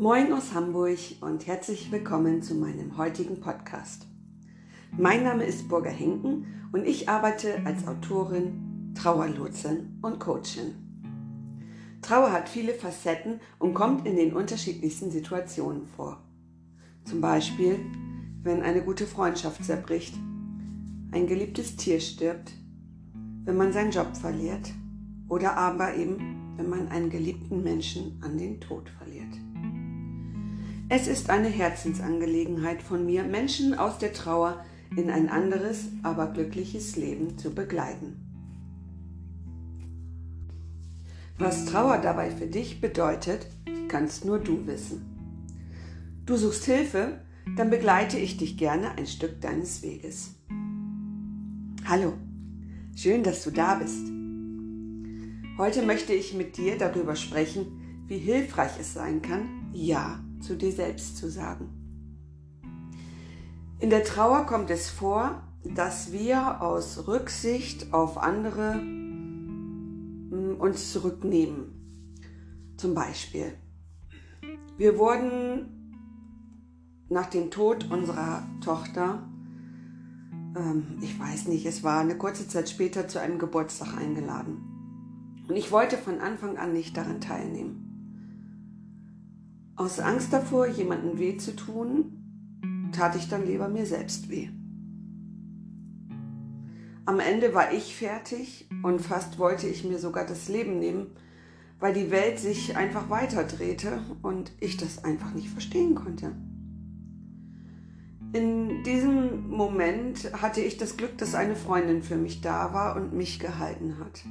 Moin aus Hamburg und herzlich willkommen zu meinem heutigen Podcast. Mein Name ist Burger Henken und ich arbeite als Autorin, Trauerlotsin und Coachin. Trauer hat viele Facetten und kommt in den unterschiedlichsten Situationen vor. Zum Beispiel, wenn eine gute Freundschaft zerbricht, ein geliebtes Tier stirbt, wenn man seinen Job verliert oder aber eben, wenn man einen geliebten Menschen an den Tod verliert. Es ist eine Herzensangelegenheit von mir, Menschen aus der Trauer in ein anderes, aber glückliches Leben zu begleiten. Was Trauer dabei für dich bedeutet, kannst nur du wissen. Du suchst Hilfe, dann begleite ich dich gerne ein Stück deines Weges. Hallo, schön, dass du da bist. Heute möchte ich mit dir darüber sprechen, wie hilfreich es sein kann, Ja zu dir selbst zu sagen. In der Trauer kommt es vor, dass wir aus Rücksicht auf andere mm, uns zurücknehmen. Zum Beispiel, wir wurden nach dem Tod unserer Tochter, ähm, ich weiß nicht, es war eine kurze Zeit später zu einem Geburtstag eingeladen. Und ich wollte von Anfang an nicht daran teilnehmen. Aus Angst davor, jemandem weh zu tun, tat ich dann lieber mir selbst weh. Am Ende war ich fertig und fast wollte ich mir sogar das Leben nehmen, weil die Welt sich einfach weiterdrehte und ich das einfach nicht verstehen konnte. In diesem Moment hatte ich das Glück, dass eine Freundin für mich da war und mich gehalten hat.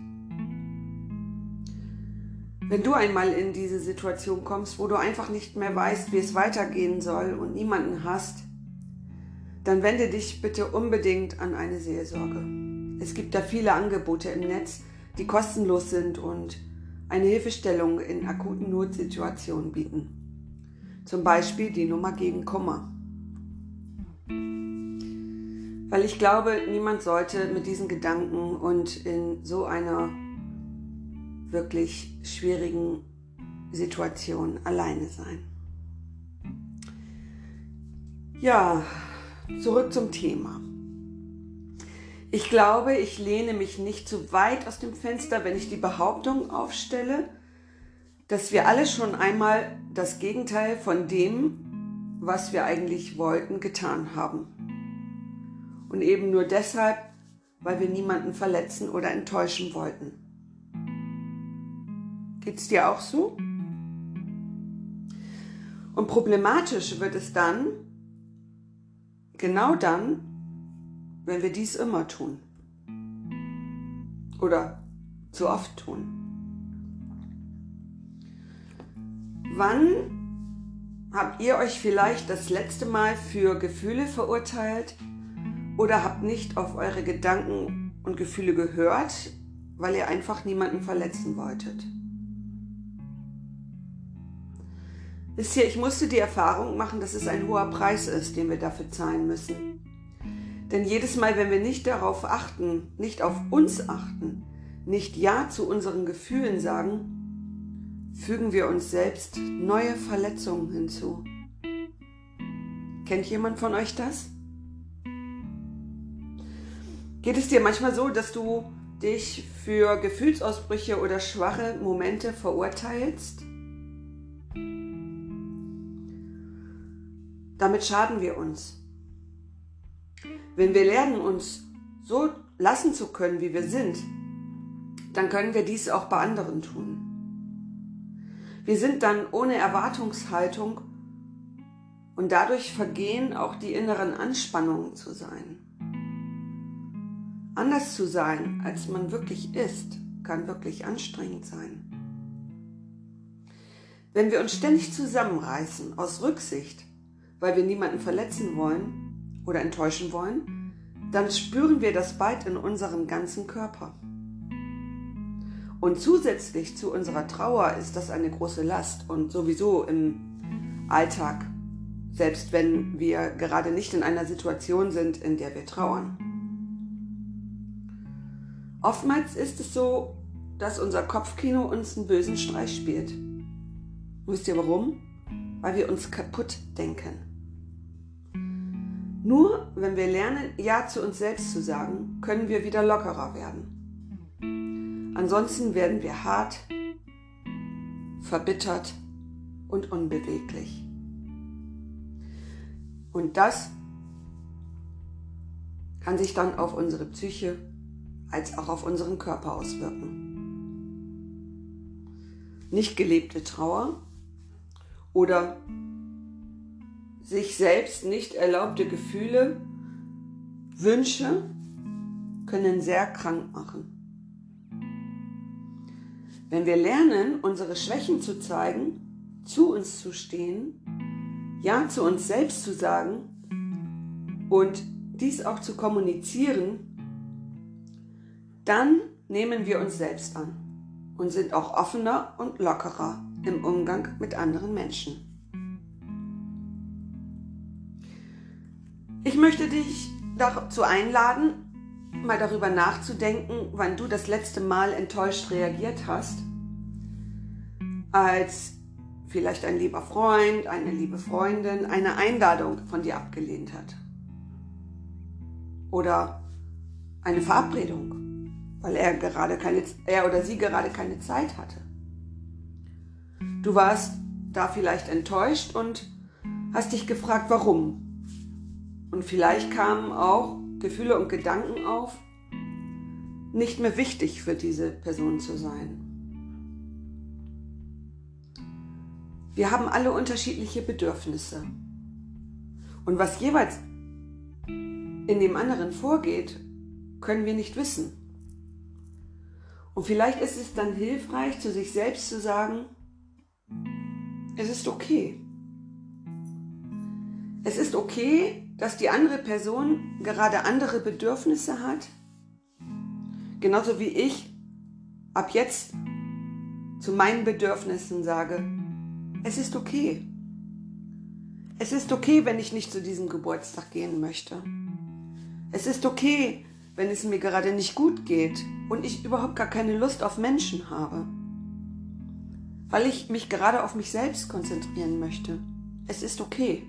Wenn du einmal in diese Situation kommst, wo du einfach nicht mehr weißt, wie es weitergehen soll und niemanden hast, dann wende dich bitte unbedingt an eine Seelsorge. Es gibt da viele Angebote im Netz, die kostenlos sind und eine Hilfestellung in akuten Notsituationen bieten. Zum Beispiel die Nummer gegen Kummer. Weil ich glaube, niemand sollte mit diesen Gedanken und in so einer wirklich schwierigen Situationen alleine sein. Ja, zurück zum Thema. Ich glaube, ich lehne mich nicht zu weit aus dem Fenster, wenn ich die Behauptung aufstelle, dass wir alle schon einmal das Gegenteil von dem, was wir eigentlich wollten, getan haben. Und eben nur deshalb, weil wir niemanden verletzen oder enttäuschen wollten. Geht es dir auch so? Und problematisch wird es dann, genau dann, wenn wir dies immer tun. Oder zu oft tun. Wann habt ihr euch vielleicht das letzte Mal für Gefühle verurteilt oder habt nicht auf eure Gedanken und Gefühle gehört, weil ihr einfach niemanden verletzen wolltet? Wisst ihr, ich musste die Erfahrung machen, dass es ein hoher Preis ist, den wir dafür zahlen müssen. Denn jedes Mal, wenn wir nicht darauf achten, nicht auf uns achten, nicht Ja zu unseren Gefühlen sagen, fügen wir uns selbst neue Verletzungen hinzu. Kennt jemand von euch das? Geht es dir manchmal so, dass du dich für Gefühlsausbrüche oder schwache Momente verurteilst? Damit schaden wir uns. Wenn wir lernen, uns so lassen zu können, wie wir sind, dann können wir dies auch bei anderen tun. Wir sind dann ohne Erwartungshaltung und dadurch vergehen auch die inneren Anspannungen zu sein. Anders zu sein, als man wirklich ist, kann wirklich anstrengend sein. Wenn wir uns ständig zusammenreißen aus Rücksicht weil wir niemanden verletzen wollen oder enttäuschen wollen, dann spüren wir das bald in unserem ganzen Körper. Und zusätzlich zu unserer Trauer ist das eine große Last und sowieso im Alltag, selbst wenn wir gerade nicht in einer Situation sind, in der wir trauern. Oftmals ist es so, dass unser Kopfkino uns einen bösen Streich spielt. Wisst ihr warum? weil wir uns kaputt denken. Nur wenn wir lernen, Ja zu uns selbst zu sagen, können wir wieder lockerer werden. Ansonsten werden wir hart, verbittert und unbeweglich. Und das kann sich dann auf unsere Psyche als auch auf unseren Körper auswirken. Nicht gelebte Trauer oder sich selbst nicht erlaubte Gefühle, Wünsche können sehr krank machen. Wenn wir lernen, unsere Schwächen zu zeigen, zu uns zu stehen, Ja zu uns selbst zu sagen und dies auch zu kommunizieren, dann nehmen wir uns selbst an und sind auch offener und lockerer im Umgang mit anderen Menschen. Ich möchte dich dazu einladen, mal darüber nachzudenken, wann du das letzte Mal enttäuscht reagiert hast, als vielleicht ein lieber Freund, eine liebe Freundin eine Einladung von dir abgelehnt hat. Oder eine Verabredung, weil er gerade keine, er oder sie gerade keine Zeit hatte. Du warst da vielleicht enttäuscht und hast dich gefragt, warum. Und vielleicht kamen auch Gefühle und Gedanken auf, nicht mehr wichtig für diese Person zu sein. Wir haben alle unterschiedliche Bedürfnisse. Und was jeweils in dem anderen vorgeht, können wir nicht wissen. Und vielleicht ist es dann hilfreich, zu sich selbst zu sagen, es ist okay. Es ist okay, dass die andere Person gerade andere Bedürfnisse hat, genauso wie ich ab jetzt zu meinen Bedürfnissen sage, es ist okay. Es ist okay, wenn ich nicht zu diesem Geburtstag gehen möchte. Es ist okay, wenn es mir gerade nicht gut geht und ich überhaupt gar keine Lust auf Menschen habe, weil ich mich gerade auf mich selbst konzentrieren möchte. Es ist okay.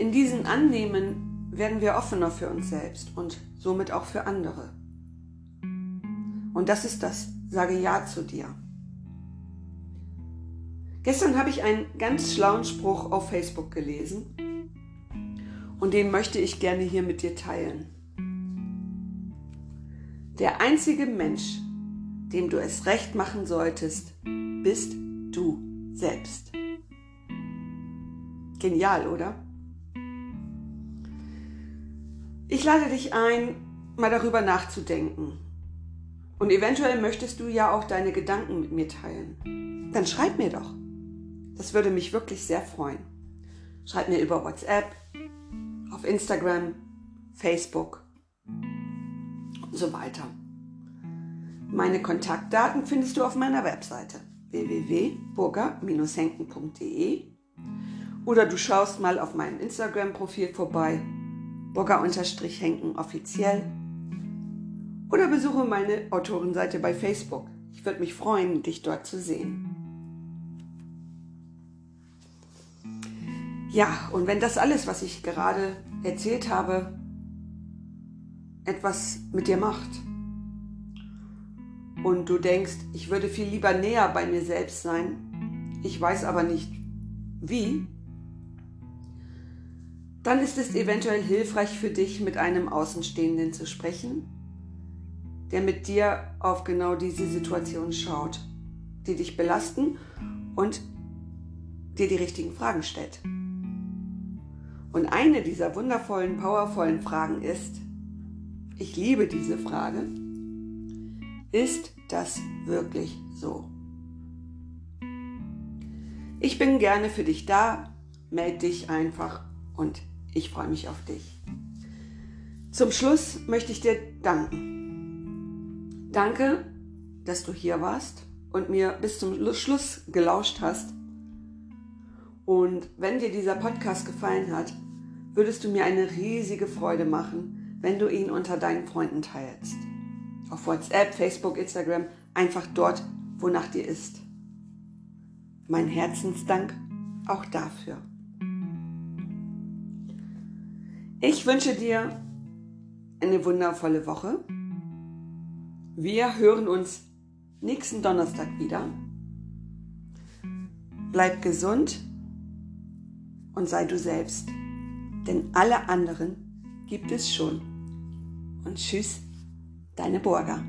In diesem Annehmen werden wir offener für uns selbst und somit auch für andere. Und das ist das, sage Ja zu dir. Gestern habe ich einen ganz schlauen Spruch auf Facebook gelesen und den möchte ich gerne hier mit dir teilen. Der einzige Mensch, dem du es recht machen solltest, bist du selbst. Genial, oder? Ich lade dich ein, mal darüber nachzudenken. Und eventuell möchtest du ja auch deine Gedanken mit mir teilen. Dann schreib mir doch. Das würde mich wirklich sehr freuen. Schreib mir über WhatsApp, auf Instagram, Facebook und so weiter. Meine Kontaktdaten findest du auf meiner Webseite www.burger-henken.de oder du schaust mal auf meinem Instagram-Profil vorbei Burger-Henken offiziell oder besuche meine Autorenseite bei Facebook. Ich würde mich freuen, dich dort zu sehen. Ja, und wenn das alles, was ich gerade erzählt habe, etwas mit dir macht und du denkst, ich würde viel lieber näher bei mir selbst sein, ich weiß aber nicht wie, dann ist es eventuell hilfreich für dich, mit einem Außenstehenden zu sprechen, der mit dir auf genau diese Situation schaut, die dich belasten und dir die richtigen Fragen stellt. Und eine dieser wundervollen, powervollen Fragen ist, ich liebe diese Frage, ist das wirklich so? Ich bin gerne für dich da, melde dich einfach und ich freue mich auf dich. Zum Schluss möchte ich dir danken. Danke, dass du hier warst und mir bis zum Schluss gelauscht hast. Und wenn dir dieser Podcast gefallen hat, würdest du mir eine riesige Freude machen, wenn du ihn unter deinen Freunden teilst. Auf WhatsApp, Facebook, Instagram, einfach dort, wonach dir ist. mein Herzensdank auch dafür. Ich wünsche dir eine wundervolle Woche. Wir hören uns nächsten Donnerstag wieder. Bleib gesund und sei du selbst, denn alle anderen gibt es schon. Und tschüss, deine Burger.